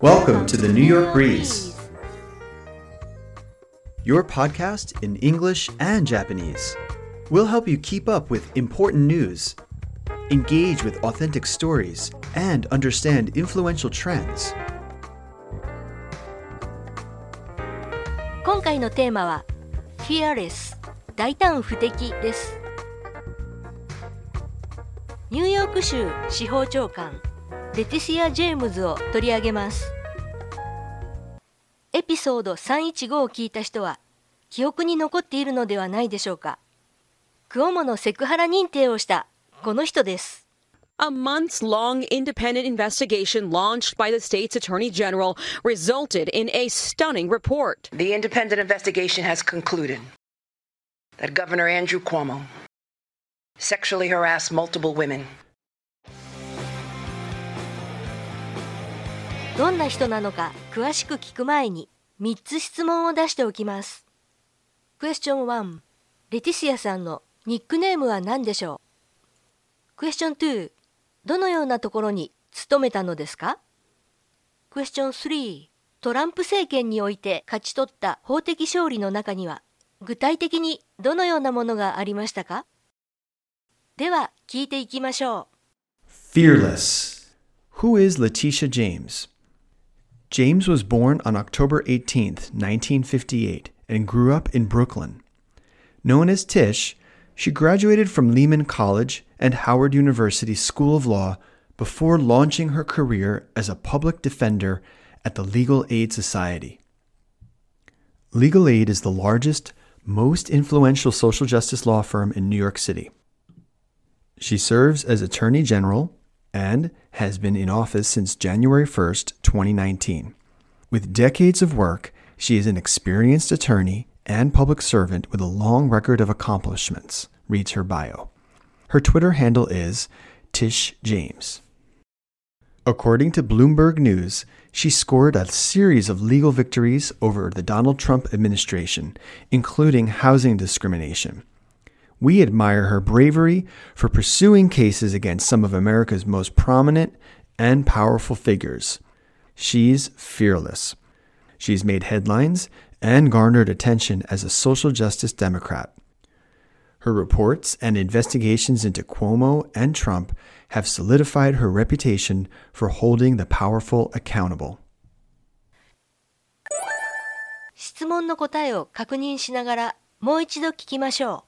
Welcome to the New York Breeze, your podcast in English and Japanese. We'll help you keep up with important news, engage with authentic stories, and understand influential trends. 今回のテーマは Fearless 大胆不敵ですニューヨーク州司法長官 レティシア・ジェームズを取り上げますエピソード315を聞いた人は記憶に残っているのではないでしょうかクオモのセクハラ認定をしたこの人です A months long independent investigation launched by the state's attorney general resulted in a stunning report. The independent investigation has concluded that Governor Andrew Cuomo sexually harassed multiple women. どんな人なのか詳しく聞く前に3つ質問を出しておきます。クエスチョン1レティシアさんのニックネームは何でしょう？クエスチョン2どのようなところに勤めたのですか？クエスチョン3トランプ政権において勝ち取った法的勝利の中には具体的にどのようなものがありましたか？では聞いていきましょう。Fearless. Who is Letitia James? James was born on October 18th, 1958, and grew up in Brooklyn. Known as Tish, she graduated from Lehman College and Howard University School of Law before launching her career as a public defender at the Legal Aid Society. Legal Aid is the largest, most influential social justice law firm in New York City. She serves as Attorney General and has been in office since January 1st, 2019. With decades of work, she is an experienced attorney and public servant with a long record of accomplishments, reads her bio. Her Twitter handle is Tish James. According to Bloomberg News, she scored a series of legal victories over the Donald Trump administration, including housing discrimination. We admire her bravery for pursuing cases against some of America's most prominent and powerful figures. She's fearless. She's made headlines and garnered attention as a social justice Democrat. Her reports and investigations into Cuomo and Trump have solidified her reputation for holding the powerful accountable. 質問の答えを確認しながらもう一度聞きましょう。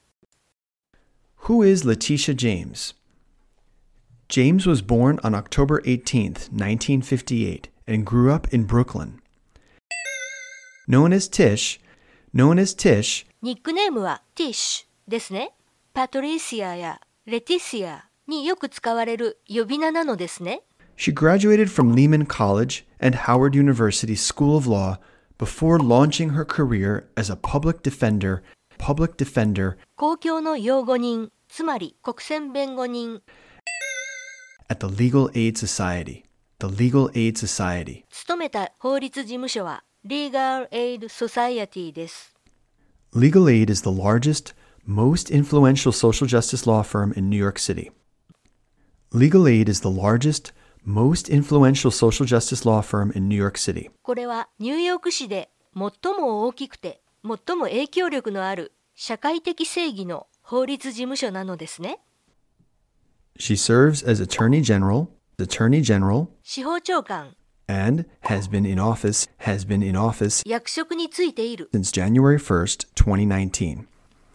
Who is Letitia James? James was born on October 18th, 1958, and grew up in Brooklyn. Known as Tish, known as Tish, ニックネームはティッシュですね。パトリシアやレティシアによく使われる呼び名なのですね。 she graduated from Lehman College and Howard University School of Law before launching her career as a public defender, public defender 公共の擁護人、つまり国選弁護人、 at the Legal Aid Society. The Legal Aid Society. 勤めた法律事務所は Legal Aid Society です。 Legal Aid is the largest, most influential social justice law firm in New York City. Legal Aid is the largest, most influential social justice law firm in New York City. これはニューヨーク市で最も大きくて 最も影響力のある社会的正義の法律事務所なのですね。She serves as Attorney General, Attorney General, 司法長官、and has been in office, has been in office 役職についている since January 1st, 2019.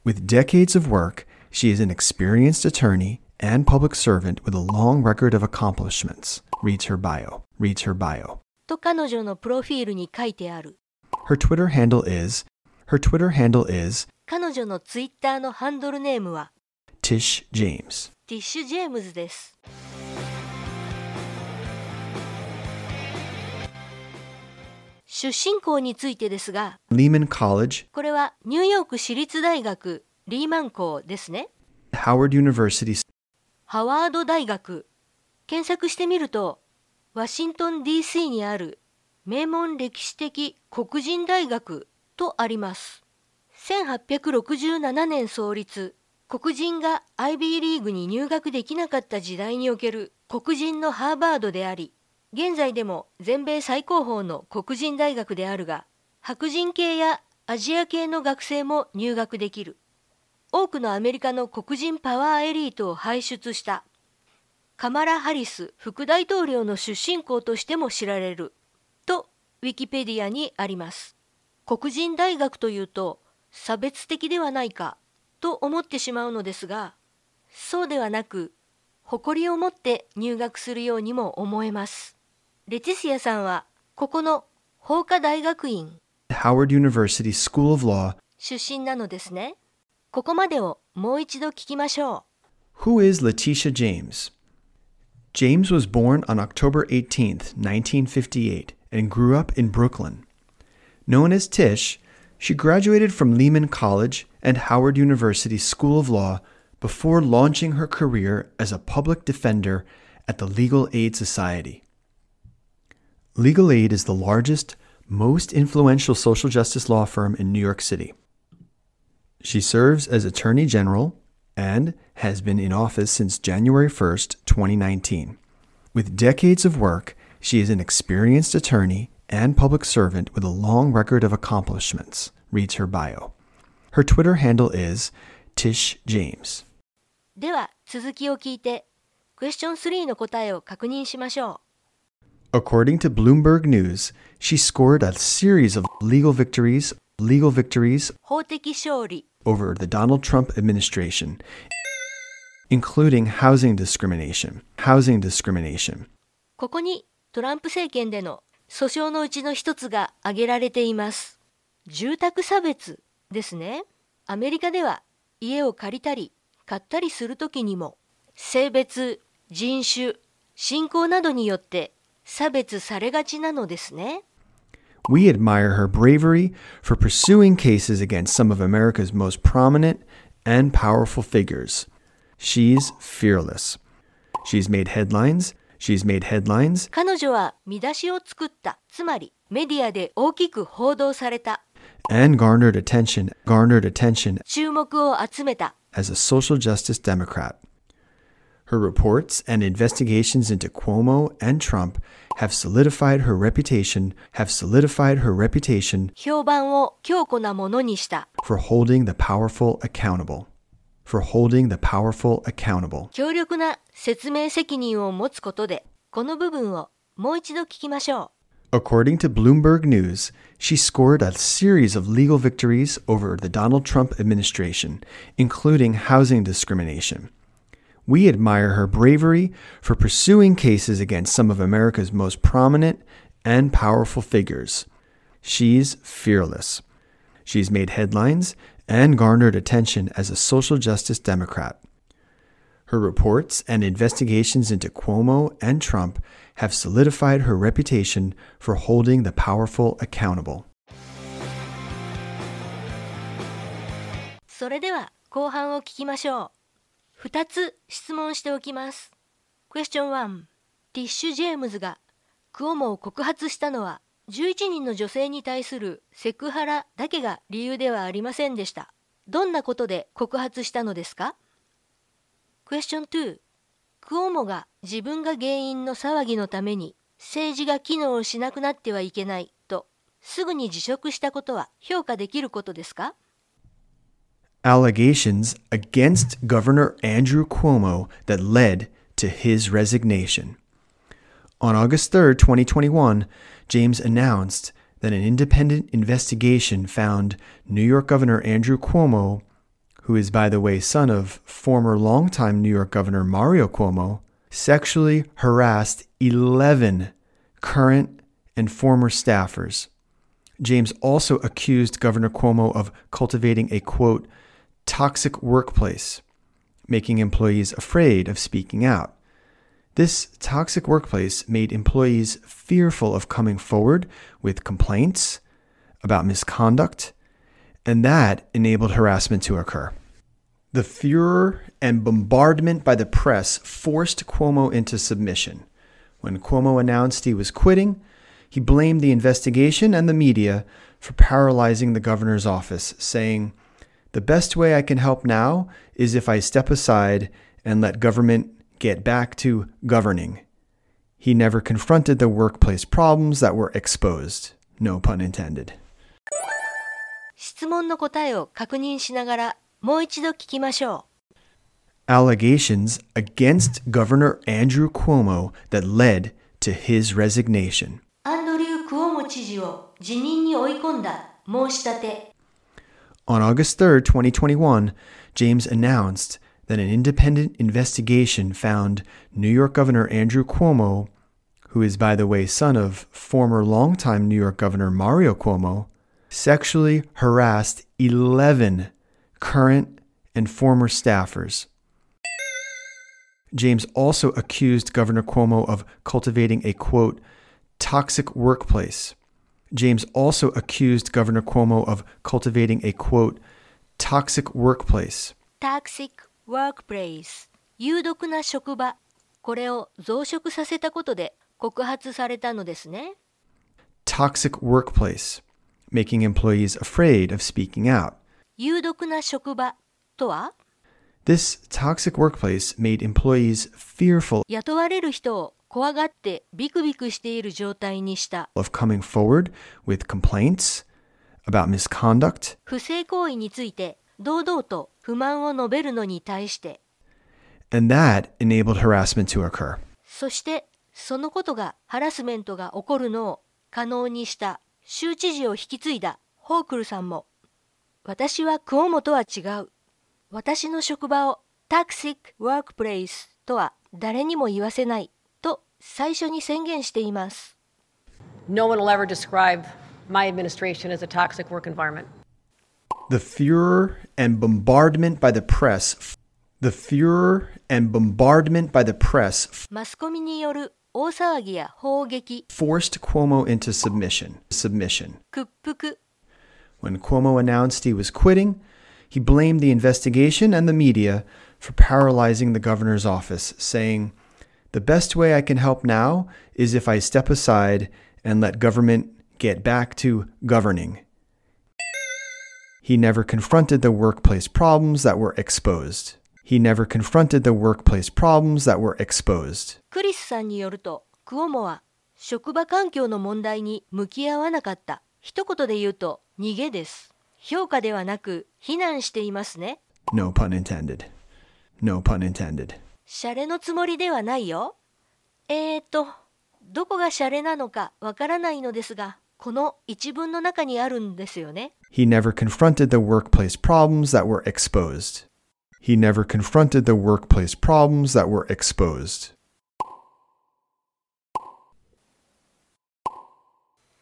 With decades of work, she is an experienced attorney and public servant with a long record of accomplishments. Reads her bio. Reads her bio. と彼女のプロフィールに書いてある。Her Twitter handle is her Twitter handle is 彼女のツイッターのハンドルネームは？Tish James. ティッシュ・ジェームズです。出身校についてですが、Lehman College, これはニューヨーク市立大学リーマン校ですね。Howard University, ハワード大学。検索してみると、ワシントン DC にある名門歴史的黒人大学とあります。1867年創立、黒人がアイビーリーグに入学できなかった時代における黒人のハーバードであり、現在でも全米最高峰の黒人大学であるが、白人系やアジア系の学生も入学できる。多くのアメリカの黒人パワーエリートを輩出したカマラ・ハリス副大統領の出身校としても知られるとウィキペディアにあります黒人大学というと差別的ではないかと思ってしまうのですがそうではなく誇りを持って入学するようにも思えますレティシアさんはここの法科大学院 Howard University School of Law 出身なのですねここまでをもう一度聞きましょう。Who is Letitia James? James was born on October 18, 1958, and grew up in Brooklyn. Known as Tish, she graduated from Lehman College and Howard University School of Law before launching her career as a public defender at the Legal Aid Society. Legal Aid is the largest, most influential social justice law firm in New York City. She serves as Attorney General and has been in office since January 1st, 2019. With decades of work, she is an experienced attorney and public servant with a long record of accomplishments, reads her bio. Her Twitter handle is Tish James. では続きを聞いて、クエスチョン3の答えを確認しましょう。According to Bloomberg News, she scored a series of legal victories legal victories over the Donald Trump administration, including housing discrimination. Housing discrimination. ここにトランプ政権での 訴訟のうちの一つが挙げられています。住宅差別ですね。アメリカでは家を借りたり買ったりするときにも性別、人種、信仰などによって差別されがちなのですね。We admire her bravery for pursuing cases against some of America's most prominent and powerful figures. She's fearless. She's made headlines. She's made headlines. 彼女は見出しを作った。つまり、メディアで大きく報道された。and garnered attention, garnered attention 注目を集めた as a social justice Democrat. Her reports and investigations into Cuomo and Trump have solidified her reputation, have solidified her reputation 評判を強固なものにした for holding the powerful accountable. For holding the powerful accountable. 強力な 説明責任を持つことで、この部分をもう一度聞きましょう。According to Bloomberg News, she scored a series of legal victories over the Donald Trump administration, including housing discrimination. We admire her bravery for pursuing cases against some of America's most prominent and powerful figures. She's fearless. She's made headlines and garnered attention as a social justice Democrat. Her reports and investigations into Cuomo and Trump have solidified her reputation for holding the powerful accountable. それでは後半を聞きましょう。2つ質問しておきます。クエスチョン1ティッシュ・ジェームズがクオモを告発したのは11人の女性に対するセクハラだけが理由ではありませんでした。どんなことで告発したのですかクエスチョン2クオモが自分が原因の騒ぎのために政治が機能しなくなってはいけないとすぐに辞職したことは評価できることですか allegations against Governor Andrew Cuomo that led to his resignation. On August 3, 2021, James announced that an independent investigation found New York Governor Andrew Cuomo, who is, by the way, son of former longtime New York Governor Mario Cuomo, sexually harassed 11 current and former staffers. James also accused Governor Cuomo of cultivating a quote, toxic workplace, making employees afraid of speaking out. This toxic workplace made employees fearful of coming forward with complaints about misconduct, and that enabled harassment to occur. The furor and bombardment by the press forced Cuomo into submission. When Cuomo announced he was quitting, he blamed the investigation and the media for paralyzing the governor's office, saying, the best way I can help now is if I step aside and let government get back to governing. He never confronted the workplace problems that were exposed. No pun intended. 質問の答えを確認しながら もう一度聞きましょ Allegations against Governor Andrew Cuomo that led to his resignation. う。アンドリュー・クオモ知事を辞任に追い込んだ申し立て。 On August 3rd, 2021, James announced that an independent investigation found New York Governor Andrew Cuomo, who is, by the way, son of former longtime New York Governor Mario Cuomo, sexually harassed 11 current and former staffers. James also accused Governor Cuomo of cultivating a quote, toxic workplace. James also accused Governor Cuomo of cultivating a quote, toxic workplace. Toxic Workplace 有毒な職場これを増殖させたことで告発されたのですね Toxic workplace, making employees afraid of speaking out. 有毒な職場とは This toxic workplace made employees fearful 雇われる人を怖がってビクビクしている状態にした of coming forward with complaints about misconduct 不正行為について堂々と不満を述べるのに対して and that enabled harassment to occur. そしてそのことがハラスメントが起こるのを可能にした州知事を引き継いだホークルさんも私はクオモとは違う私の職場をタクシックワークプレイスとは誰にも言わせないと最初に宣言しています No one will ever describe my administration as a toxic work environment. The furor and bombardment by the press the furor and bombardment by the press マスコミによる大騒ぎや砲撃 forced Cuomo into submission. Submission. 屈服 When Cuomo announced he was quitting, he blamed the investigation and the media for paralyzing the governor's office, saying, The best way I can help now is if I step aside and let government get back to governing. He never confronted the workplace problems that were exposed. He never confronted the workplace problems that were exposed. クリスさんによるとクオモは職場環境の問題に向き合わなかった一言で言うと 逃げです評価ではなく非難していますね No pun intended. No pun intended. シャレのつもりではないよえーとどこがシャレなのかわからないのですがこの一文の中にあるんですよね He never confronted the workplace problems that were exposed. He never confronted the workplace problems that were exposed.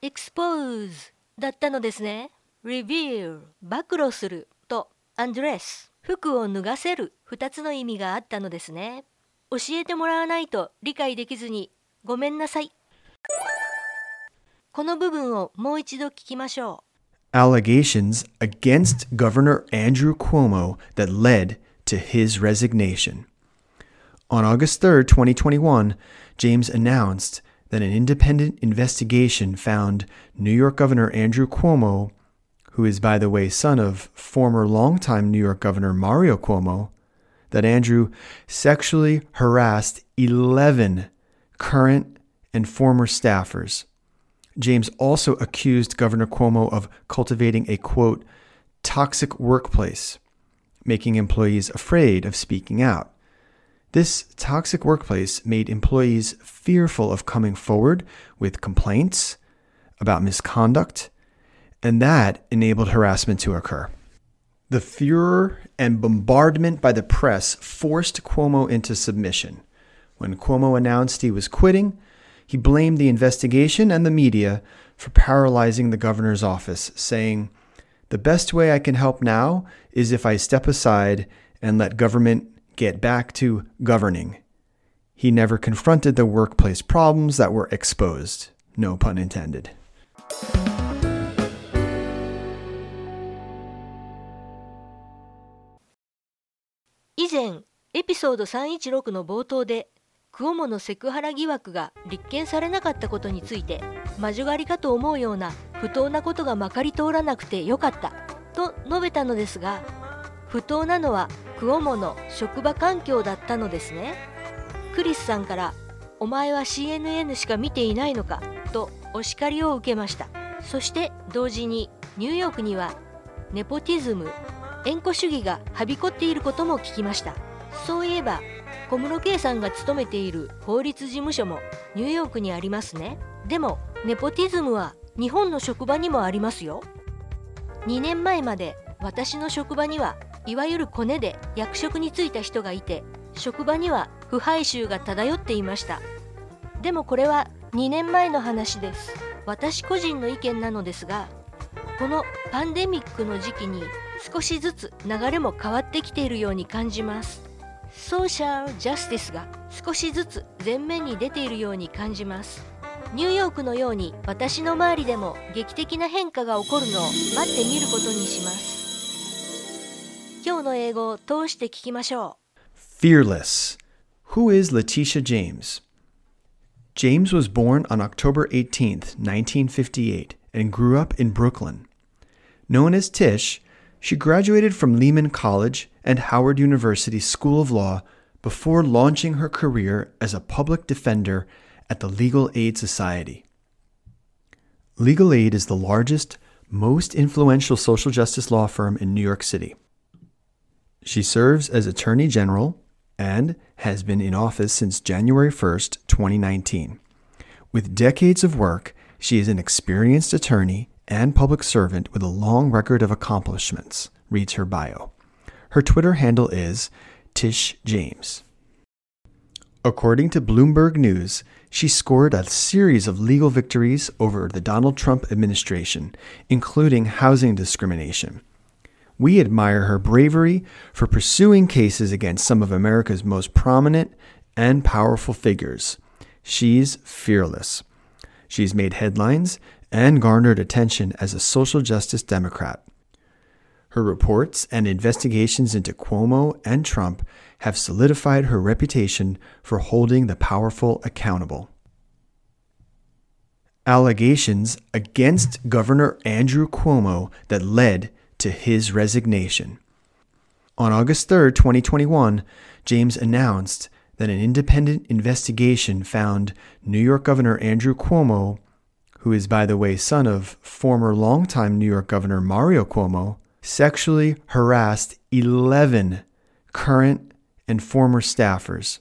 expose だったのですね reveal 暴露すると undress 服を脱がせる2つの意味があったのですね教えてもらわないと理解できずにごめんなさいこの部分をもう一度聞きましょ Allegations against Governor Andrew Cuomo that led to his resignation. On August 3rd, 2021, James announced that an independent investigation found New York Governor Andrew Cuomo, who is, by the way, son of former longtime New York Governor Mario Cuomo, that Andrew sexually harassed 11 current and former staffers. James also accused Governor Cuomo of cultivating a quote, toxic workplace, making employees afraid of speaking out. This toxic workplace made employees fearful of coming forward with complaints about misconduct, and that enabled harassment to occur. The furor and bombardment by the press forced Cuomo into submission. When Cuomo announced he was quitting, he blamed the investigation and the media for paralyzing the governor's office, saying, The best way I can help now is if I step aside and let government get back to governing. He never confronted the workplace problems that were exposed. No pun intended. 以前エピソード316の冒頭でクオモのセクハラ疑惑が立件されなかったことについて魔女狩りかと思うような不当なことがまかり通らなくてよかったと述べたのですが不当なのはクオモの職場環境だったのですね。クリスさんからお前は CNN しか見ていないのかとお叱りを受けました。そして同時にニューヨークにはネポティズム縁故主義がはびこっていることも聞きました。そういえば小室圭さんが勤めている法律事務所もニューヨークにありますね。でもネポティズムは日本の職場にもありますよ。2年前まで私の職場にはいわゆるコネで役職に就いた人がいて職場には腐敗臭が漂っていました。でもこれは2年前の話です。私個人の意見なのですがこのパンデミックの時期に少しずつ流れも変わってきているように感じます。ソーシャルジャスティスが少しずつ前面に出ているように感じます。ニューヨークのように私の周りでも劇的な変化が起こるのを待ってみることにします。の英語を通して聞きましょう Fearless. Who is Letitia James? James was born on October 18th, 1958, and grew up in Brooklyn. Known as Tish, she graduated from Lehman College and Howard University School of Law before launching her career as a public defender at the Legal Aid Society. Legal Aid is the largest, most influential social justice law firm in New York City. She serves as Attorney General and has been in office since January 1st, 2019. With decades of work, she is an experienced attorney and public servant with a long record of accomplishments, reads her bio. Her Twitter handle is Tish James. According to Bloomberg News, she scored a series of legal victories over the Donald Trump administration, including housing discrimination. We admire her bravery for pursuing cases against some of America's most prominent and powerful figures. She's fearless. She's made headlines and garnered attention as a social justice Democrat. Her reports and investigations into Cuomo and Trump have solidified her reputation for holding the powerful accountable. Allegations against Governor Andrew Cuomo that led to his resignation. On August 3, 2021, James announced that an independent investigation found New York Governor Andrew Cuomo, who is, by the way, son of former longtime New York Governor Mario Cuomo, sexually harassed 11 current and former staffers.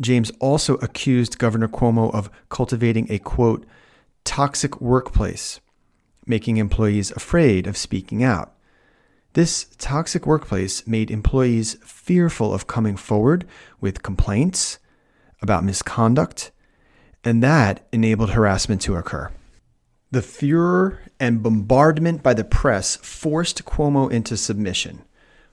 James also accused Governor Cuomo of cultivating a quote, toxic workplace, making employees afraid of speaking out. This toxic workplace made employees fearful of coming forward with complaints about misconduct, and that enabled harassment to occur. The furor and bombardment by the press forced Cuomo into submission.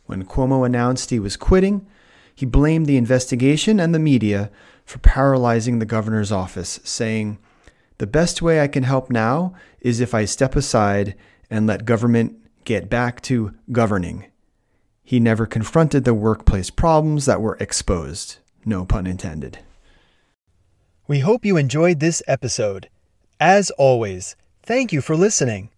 When Cuomo announced he was quitting, he blamed the investigation and the media for paralyzing the governor's office, saying, The best way I can help now is if I step aside and let government get back to governing. He never confronted the workplace problems that were exposed. No pun intended. We hope you enjoyed this episode. As always, thank you for listening.